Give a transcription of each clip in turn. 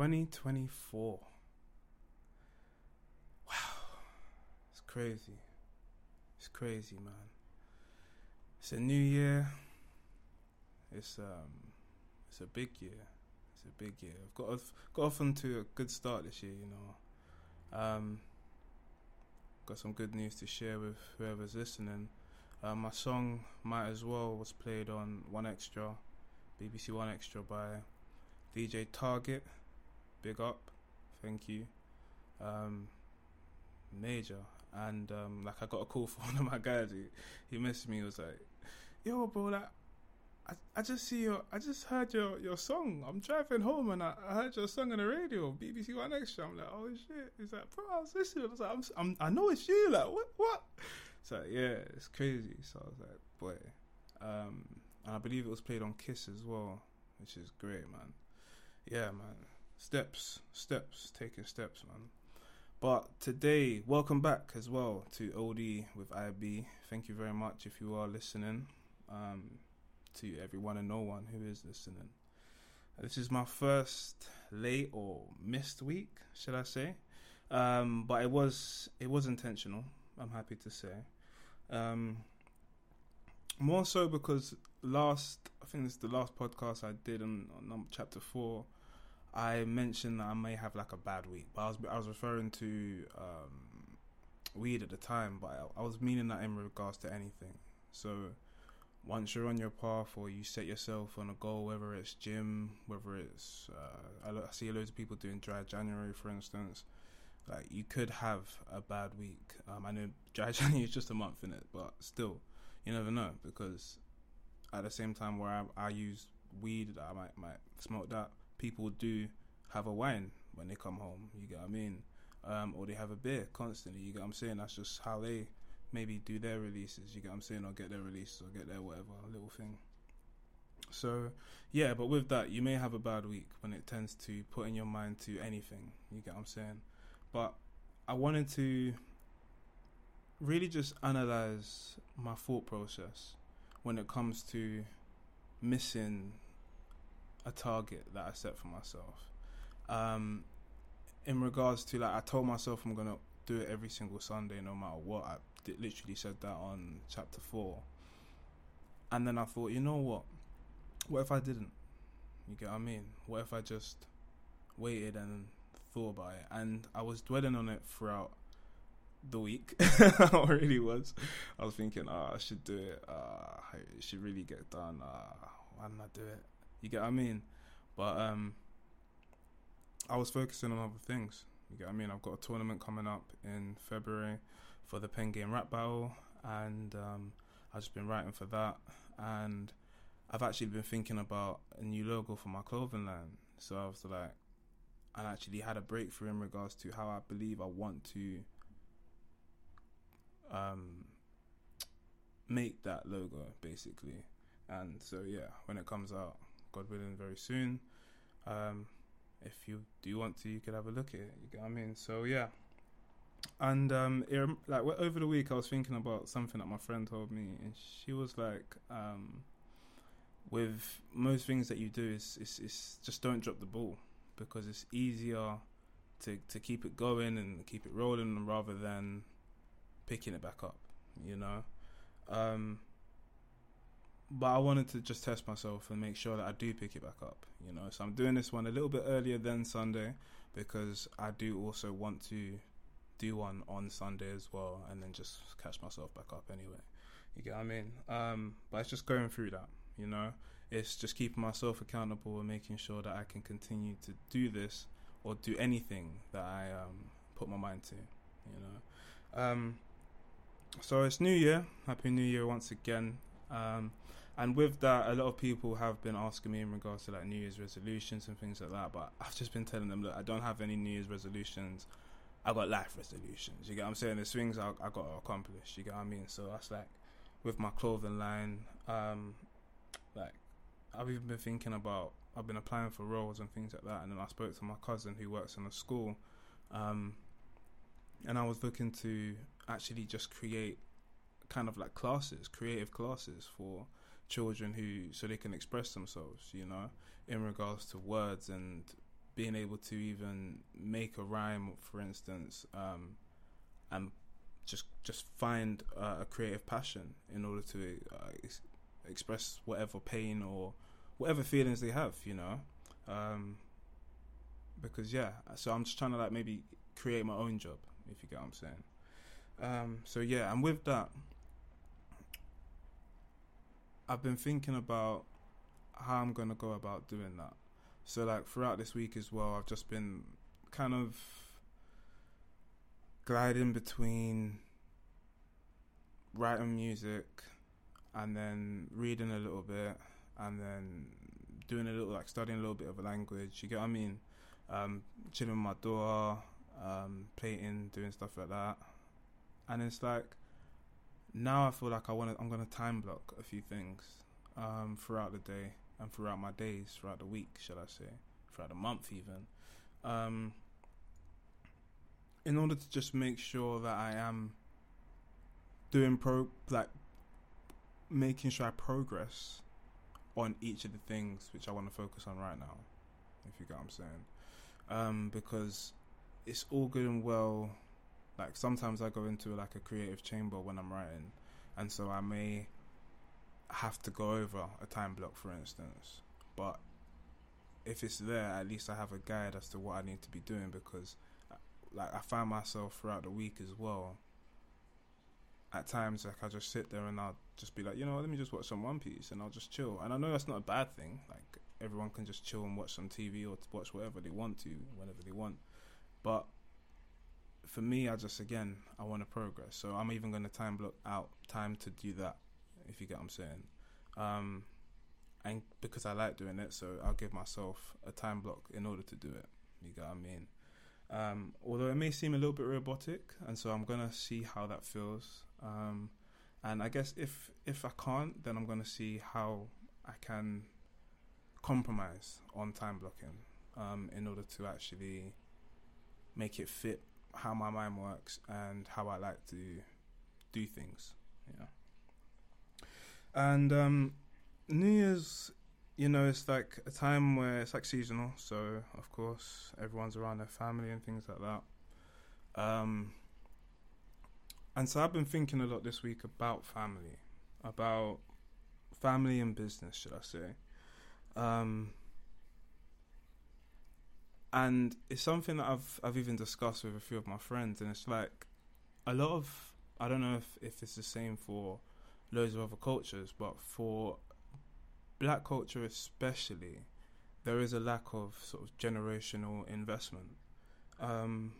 2024. Wow. It's crazy. It's crazy, man. It's a new year. It's um it's a big year. It's a big year. I've got off, got off onto a good start this year, you know. Um got some good news to share with whoever's listening. Uh, my song Might As Well was played on 1Xtra, BBC 1Xtra by DJ Target. Big up. Thank you. Um, major. And um, like I got a call from one of my guys. He, he messaged me. He was like, "Yo, bro, like I, I just see your, I just heard your, your song. I'm driving home and I, I heard your song on the radio, BBC 1Xtra. I'm like, oh shit. He's like, bro, I was listening. I was like, I'm, I'm, I know it's you. Like, what, what? So yeah, it's crazy. So I was like, boy. Um, and I believe it was played on Kiss as well, which is great, man. Yeah, man. Steps, steps, taking steps, man. But today, welcome back as well to OD with IB. Thank you very much if you are listening. Um, to everyone and no one who is listening. This is my first late or missed week, should I say? Um, but it was it was intentional. I'm happy to say. Um, more so because last I think this is the last podcast I did on, on chapter four. I mentioned that I may have like a bad week, but I was I was referring to um, weed at the time, but I, I was meaning that in regards to anything. So once you're on your path or you set yourself on a goal, whether it's gym, whether it's uh, I, lo- I see loads of people doing dry January, for instance. Like you could have a bad week. Um, I know dry January is just a month in it, but still, you never know because at the same time where I, I use weed, I might might smoke that. People do have a wine when they come home. You get what I mean? Um, or they have a beer constantly. You get what I'm saying? That's just how they maybe do their releases. You get what I'm saying? Or get their release or get their whatever little thing. So yeah, but with that, you may have a bad week when it tends to put in your mind to anything. You get what I'm saying? But I wanted to really just analyze my thought process when it comes to missing a target that I set for myself. Um, in regards to like, I told myself I'm gonna do it every single Sunday, no matter what. I literally said that on chapter four, and then I thought, you know what? What if I didn't? You get what I mean? What if I just waited and thought about it? And I was dwelling on it throughout the week. I really was. I was thinking, ah, oh, I should do it. Uh, it should really get done. Uh, why didn't I do it? You get what I mean? But um, I was focusing on other things. You get what I mean? I've got a tournament coming up in February for the Pen Game Rap Battle, and um, I've just been writing for that. And I've actually been thinking about a new logo for my clothing line. So I was like, I actually had a breakthrough in regards to how I believe I want to um, make that logo, basically. And so, yeah, when it comes out, God willing, very soon. Um, if you do want to, you could have a look at it. You get what I mean? So yeah. And um, it, like over the week, I was thinking about something that my friend told me, and she was like, um, "With most things that you do, is it's, just don't drop the ball because it's easier to to keep it going and keep it rolling rather than picking it back up." You know. Um, but I wanted to just test myself and make sure that I do pick it back up, you know. So I'm doing this one a little bit earlier than Sunday because I do also want to do one on Sunday as well and then just catch myself back up anyway. You get what I mean? Um, but it's just going through that, you know. It's just keeping myself accountable and making sure that I can continue to do this or do anything that I um, put my mind to, you know. Um, so it's New Year. Happy New Year once again. Um, and with that, a lot of people have been asking me in regards to like New Year's resolutions and things like that. But I've just been telling them, look, I don't have any New Year's resolutions. I got life resolutions. You get what I'm saying? There's things I, I got to accomplish. You get what I mean? So that's like with my clothing line. Um, like I've even been thinking about. I've been applying for roles and things like that. And then I spoke to my cousin who works in a school, um, and I was looking to actually just create kind of like classes, creative classes for children who so they can express themselves, you know, in regards to words and being able to even make a rhyme, for instance, um, and just just find uh, a creative passion in order to uh, ex- express whatever pain or whatever feelings they have, you know. Um, because yeah, so I'm just trying to like maybe create my own job, if you get what I'm saying. Um, so yeah, and with that, I've been thinking about how I'm gonna go about doing that. So like throughout this week as well, I've just been kind of gliding between writing music and then reading a little bit and then doing a little like studying a little bit of a language. You get what I mean? Um, chilling with my daughter, um, plating, doing stuff like that, and it's like now I feel like I want to. I'm gonna time block a few things um, throughout the day and throughout my days, throughout the week, shall I say, throughout the month even, um, in order to just make sure that I am doing pro like making sure I progress on each of the things which I want to focus on right now. If you get what I'm saying, um, because it's all good and well. Like sometimes I go into like a creative chamber when I'm writing, and so I may have to go over a time block, for instance. But if it's there, at least I have a guide as to what I need to be doing because, uh, like, I find myself throughout the week as well. At times, like I just sit there and I'll just be like, you know, let me just watch some One Piece and I'll just chill. And I know that's not a bad thing. Like everyone can just chill and watch some TV or watch whatever they want to whenever they want. But for me, I just again I want to progress. So I'm even going to time block out time to do that if you get what I'm saying. Um, and because I like doing it, so I'll give myself a time block in order to do it. You get what I mean? Um, although it may seem a little bit robotic, and so I'm gonna see how that feels. Um, and I guess if if I can't, then I'm gonna see how I can compromise on time blocking um, in order to actually make it fit how my mind works and how I like to do things. Yeah. And um, New Year's, you know, it's like a time where it's like seasonal. So of course, everyone's around their family and things like that. Um, and so I've been thinking a lot this week about family, about family and business, should I say? Um, and it's something that I've I've even discussed with a few of my friends, and it's like a lot of I don't know if if it's the same for loads of other cultures, but for black culture especially, there is a lack of sort of generational investment. Um,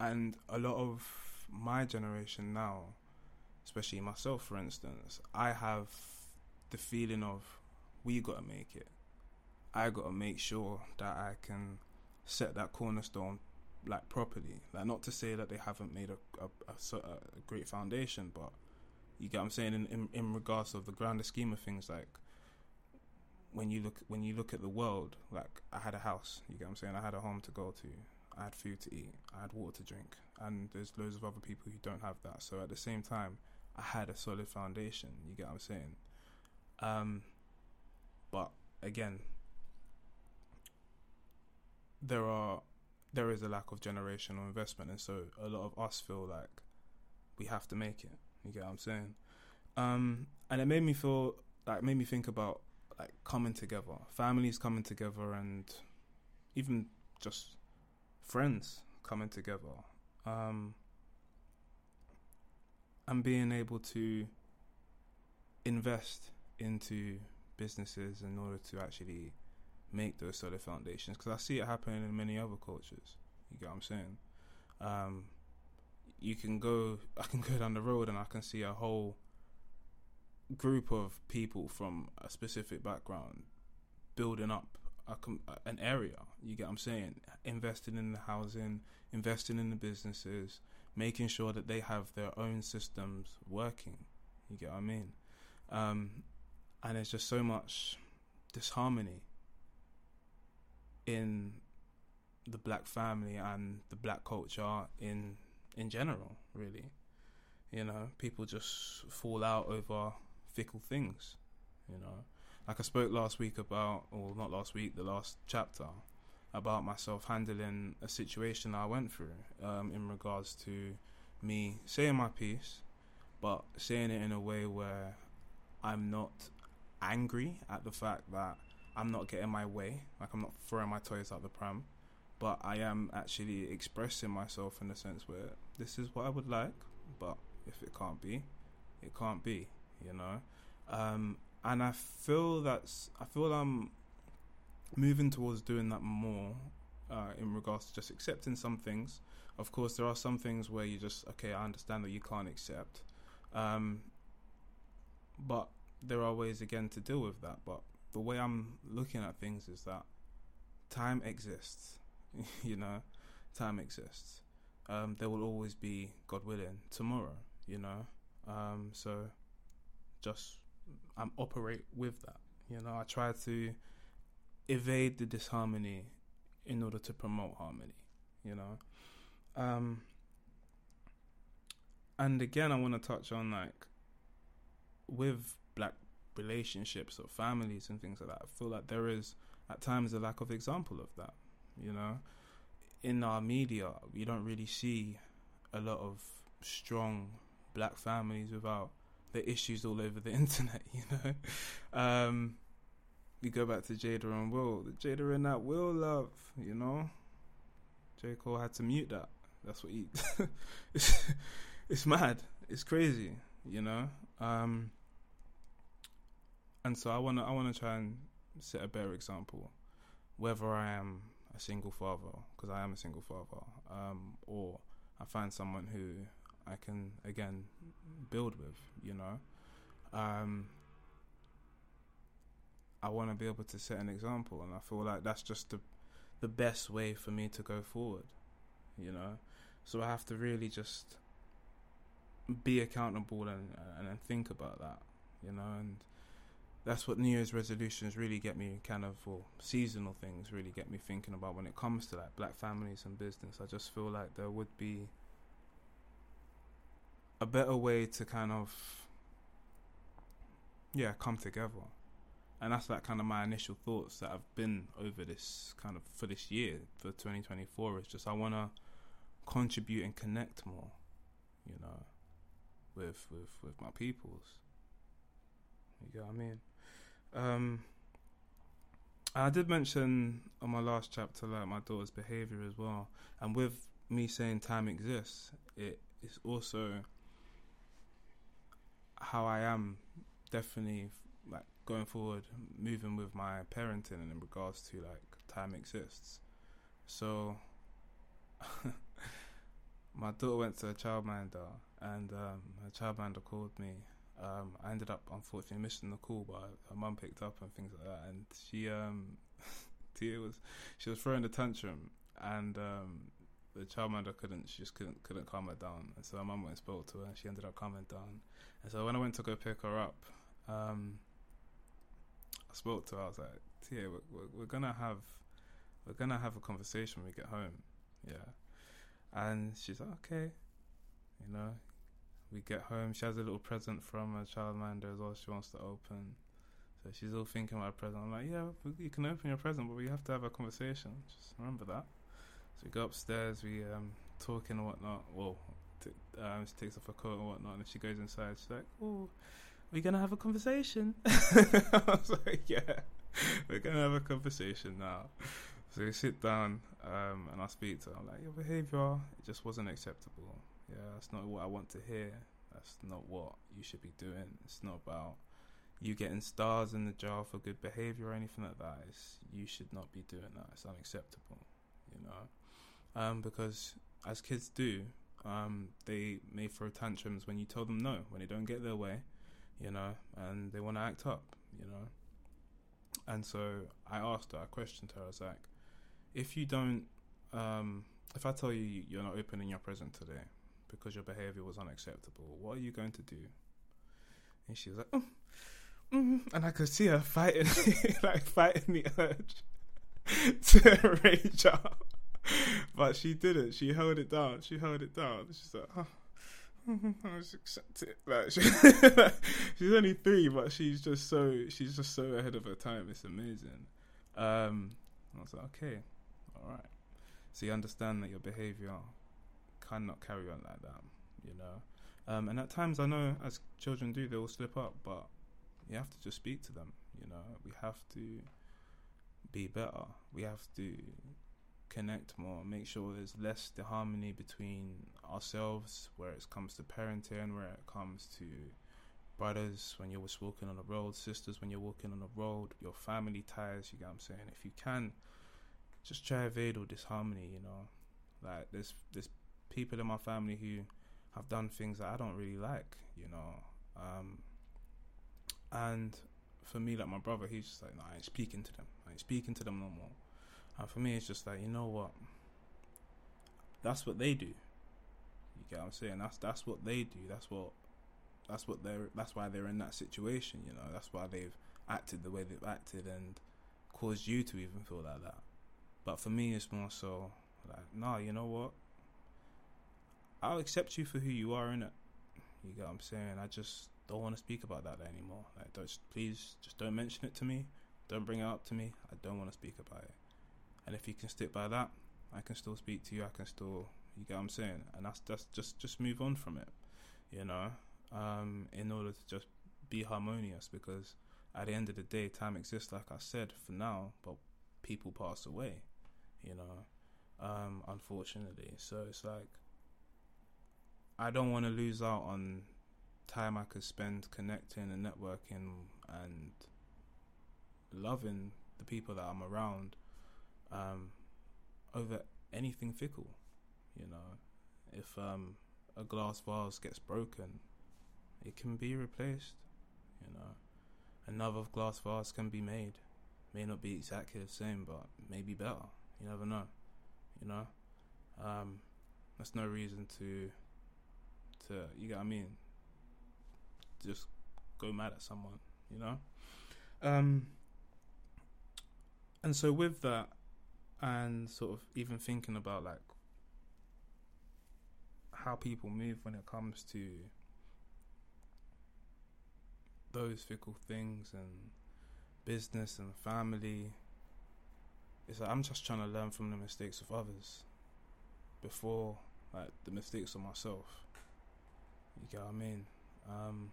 and a lot of my generation now, especially myself, for instance, I have the feeling of we got to make it. I got to make sure that I can set that cornerstone like properly. Like not to say that they haven't made a a, a, a great foundation, but you get what I'm saying in, in in regards of the grander scheme of things, like when you look when you look at the world, like I had a house, you get what I'm saying? I had a home to go to, I had food to eat, I had water to drink, and there's loads of other people who don't have that. So at the same time, I had a solid foundation. You get what I'm saying? Um, but again, there are there is a lack of generational investment, and so a lot of us feel like we have to make it. You get what I'm saying? Um, and it made me feel like made me think about like coming together, families coming together, and even just friends coming together, um, and being able to invest into businesses in order to actually make those solid foundations. Because I see it happening in many other cultures. You get what I'm saying? Um, you can go, I can go down the road and I can see a whole group of people from a specific background building up a an area. You get what I'm saying? Investing in the housing, investing in the businesses, making sure that they have their own systems working. You get what I mean? Um, and there's just so much disharmony in the black family and the black culture in in general, really. You know, people just fall out over fickle things. You know, like I spoke last week about, or not last week, the last chapter about myself handling a situation I went through um, in regards to me saying my piece, but saying it in a way where I'm not angry at the fact that I'm not getting my way, like I'm not throwing my toys out the pram, but I am actually expressing myself in the sense where this is what I would like, but if it can't be, it can't be, you know. Um, and I feel that's I feel I'm moving towards doing that more uh, in regards to just accepting some things. Of course, there are some things where you just okay, I understand that you can't accept, um, but there are ways again to deal with that. But the way I'm looking at things is that time exists, you know, time exists. Um, there will always be, God willing, tomorrow, you know. Um, so just I'm operate with that. You know, I try to evade the disharmony in order to promote harmony. You know, um, and again, I want to touch on like with relationships or families and things like that. I feel like there is at times a lack of example of that. You know, in our media, we don't really see a lot of strong black families without the issues all over the internet, you know. Um, we go back to Jada and Will. Jada and that Will love, you know. J. Cole had to mute that. That's what he. it's, it's mad. It's crazy, you know. Um, and so I wanna I wanna try and set a better example, whether I am a single father because I am a single father, um, or I find someone who I can again build with, you know. Um, I want to be able to set an example, and I feel like that's just the the best way for me to go forward, you know. So I have to really just be accountable and and, think about that, you know, and that's what New Year's resolutions really get me kind of, or seasonal things really get me thinking about when it comes to like black families and business. I just feel like there would be a better way to kind of yeah come together and that's like kind of my initial thoughts that I've been over this kind of for this year for 2024 is just I want to contribute and connect more you know with with with my peoples you know what I mean um I did mention on my last chapter like my daughter's behavior as well and with me saying time exists it is also how I am definitely like going forward, moving with my parenting in regards to like time exists. So my daughter went to a childminder and um, her childminder called me. Um, I ended up unfortunately missing the call, but her mum picked up and things like that. And she, um, Tia was, she was throwing a tantrum, and um, the childminder couldn't, she just couldn't, couldn't calm her down. And so her mum went and spoke to her, and she ended up calming down. And so when I went to go pick her up, um, I spoke to her. I was like, "Tia, we're, we're, gonna have we're gonna have a conversation when we get home." Yeah, and she's like, "Okay," you know. We get home. She has a little present from a childminder as well. She wants to open. So she's all thinking about a present. I'm like, yeah, you can open your present, but we have to have a conversation. Just remember that. So we go upstairs, we um talking and whatnot. Well, t- um, she takes off her coat and whatnot, and she goes inside. She's like, "Oh, we're gonna have a conversation." I was like, "Yeah, we're gonna have a conversation now." So we sit down um, and I speak to her. I'm like, "Your behaviour it just wasn't acceptable. Yeah, that's not what I want to hear. That's not what you should be doing. It's not about." You getting stars in the jar for good behavior or anything like that. It's, you should not be doing that. It's unacceptable, you know. Um, because as kids do, um, they may throw tantrums when you tell them no, when they don't get their way, you know, and they want to act up, you know. And so I asked her, I questioned her, I was like, if you don't, um, if I tell you you're not opening your present today because your behavior was unacceptable, what are you going to do? And she was like, mm, and I could see her fighting, like fighting the urge to rage out but she didn't. She held it down. She held it down. She's like, oh, I just accept it. Like she, she's only three, but she's just so she's just so ahead of her time. It's amazing. Um, I was like, okay, all right. So you understand that your behavior cannot carry on like that, you know. Um, and at times, I know as children do, they will slip up, but you have to just speak to them. You know, we have to be better. We have to connect more, make sure there's less the harmony between ourselves, where it comes to parenting, where it comes to brothers when you're walking on the road, sisters when you're walking on the road, your family ties. You get what I'm saying? If you can, just try to evade all disharmony. You know, like there's there's people in my family who have done things that I don't really like. You know, um, and for me, like my brother, he's just like, no, I ain't speaking to them. I ain't speaking to them no more. And for me, it's just like, you know what? That's what they do. You get what I'm saying? That's that's what they do. That's what that's what they're that's why they're in that situation, you know. That's why they've acted the way they've acted and caused you to even feel like that. But for me it's more so like, nah, you know what? I'll accept you for who you are in it. You get what I'm saying? I just don't want to speak about that anymore. Like, don't please just don't mention it to me. Don't bring it up to me. I don't want to speak about it. And if you can stick by that, I can still speak to you. I can still, you get what I'm saying? And that's that's just just move on from it. You know, um, in order to just be harmonious because at the end of the day, time exists, like I said, for now, but people pass away, you know, um, unfortunately. So it's like, I don't want to lose out on time I could spend connecting and networking and loving the people that I'm around um, over anything fickle, you know. If um, a glass vase gets broken, it can be replaced. You know, another glass vase can be made. May not be exactly the same, but maybe better. You never know. You know, um, that's no reason to to you what I mean. Just go mad at someone. You know. Um, and so with that, and sort of even thinking about like how people move when it comes to those fickle things and business and family. It's like I'm just trying to learn from the mistakes of others before like the mistakes of myself. You get what I mean? Um,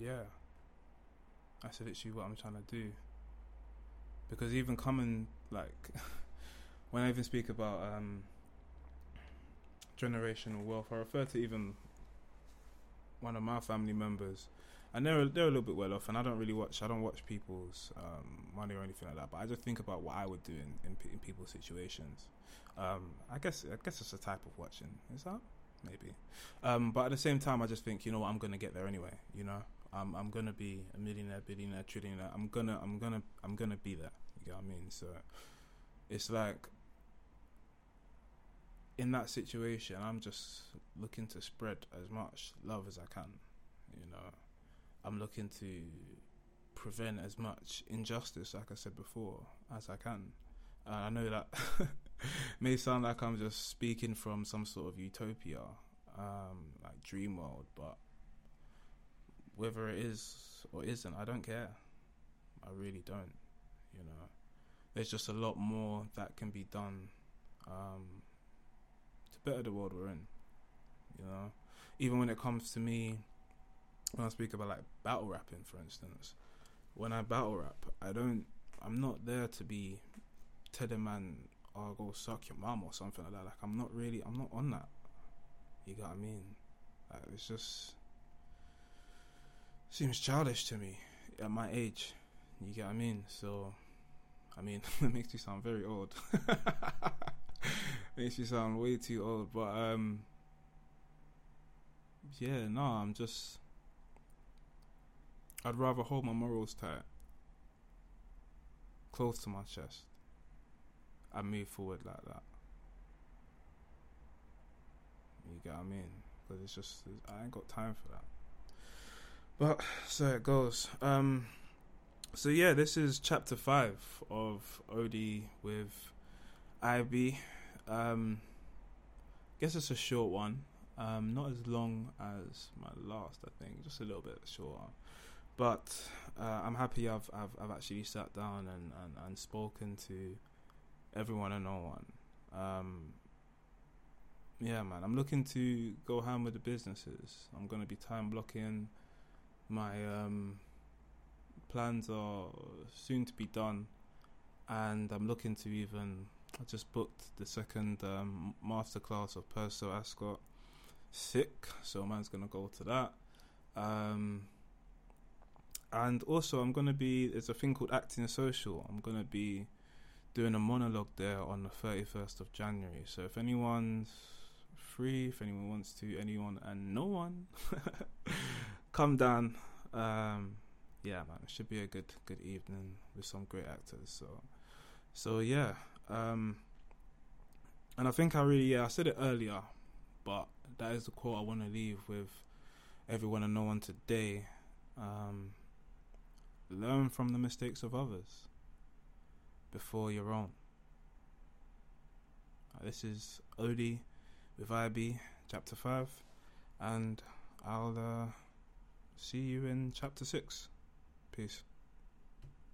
yeah, that's literally what I'm trying to do. Because even coming like when I even speak about um, generational wealth, I refer to even one of my family members, and they're they're a little bit well off, and I don't really watch. I don't watch people's um, money or anything like that. But I just think about what I would do in in, in people's situations. Um, I guess I guess it's a type of watching. Is that maybe? Um, but at the same time, I just think you know what I'm gonna get there anyway. You know, I'm I'm gonna be a millionaire, billionaire, trillionaire. I'm gonna I'm gonna I'm gonna be there. You get what I mean? So it's like in that situation, I'm just looking to spread as much love as I can. You know, I'm looking to prevent as much injustice, like I said before, as I can. And I know that may sound like I'm just speaking from some sort of utopia, um, like dream world, but whether it is or isn't, I don't care. I really don't. You know, there's just a lot more that can be done. Um, to better the world we're in. You know, even when it comes to me, when I speak about like battle rapping, for instance, when I battle rap, I don't, I'm not there to be telling man, "Oh, go suck your mom" or something like that. Like I'm not really, I'm not on that. You got what I mean? Like, it's just seems childish to me at my age. You get what I mean? So, I mean, it makes me sound very old. makes me sound way too old. But um, yeah, no, I'm just. I'd rather hold my morals tight, close to my chest, and move forward like that. You get what I mean? Because it's just I ain't got time for that. But so it goes. Um, so yeah, this is chapter five of OD with IB. Um, guess it's a short one. Um, not as long as my last, I think, just a little bit shorter. But uh, I'm happy I've, I've I've actually sat down and, and, and spoken to everyone and no one. Um, yeah, man, I'm looking to go ham with the businesses. I'm gonna be time blocking. My um, plans are soon to be done, and I'm looking to even. I just booked the second um, masterclass of Perso Ascot. Sick, so man's gonna go to that. Um, and also, I'm gonna be. There's a thing called Acting Social. I'm gonna be doing a monologue there on the 31st of January. So if anyone's free, if anyone wants to, anyone and no one, come down. Um, yeah, man, it should be a good good evening with some great actors. So, so yeah, um, and I think I really yeah I said it earlier, but that is the quote I want to leave with everyone and no one today. Um, learn from the mistakes of others before your own. This is OD with IB, chapter 5, and I'll uh, see you in chapter 6. Peace.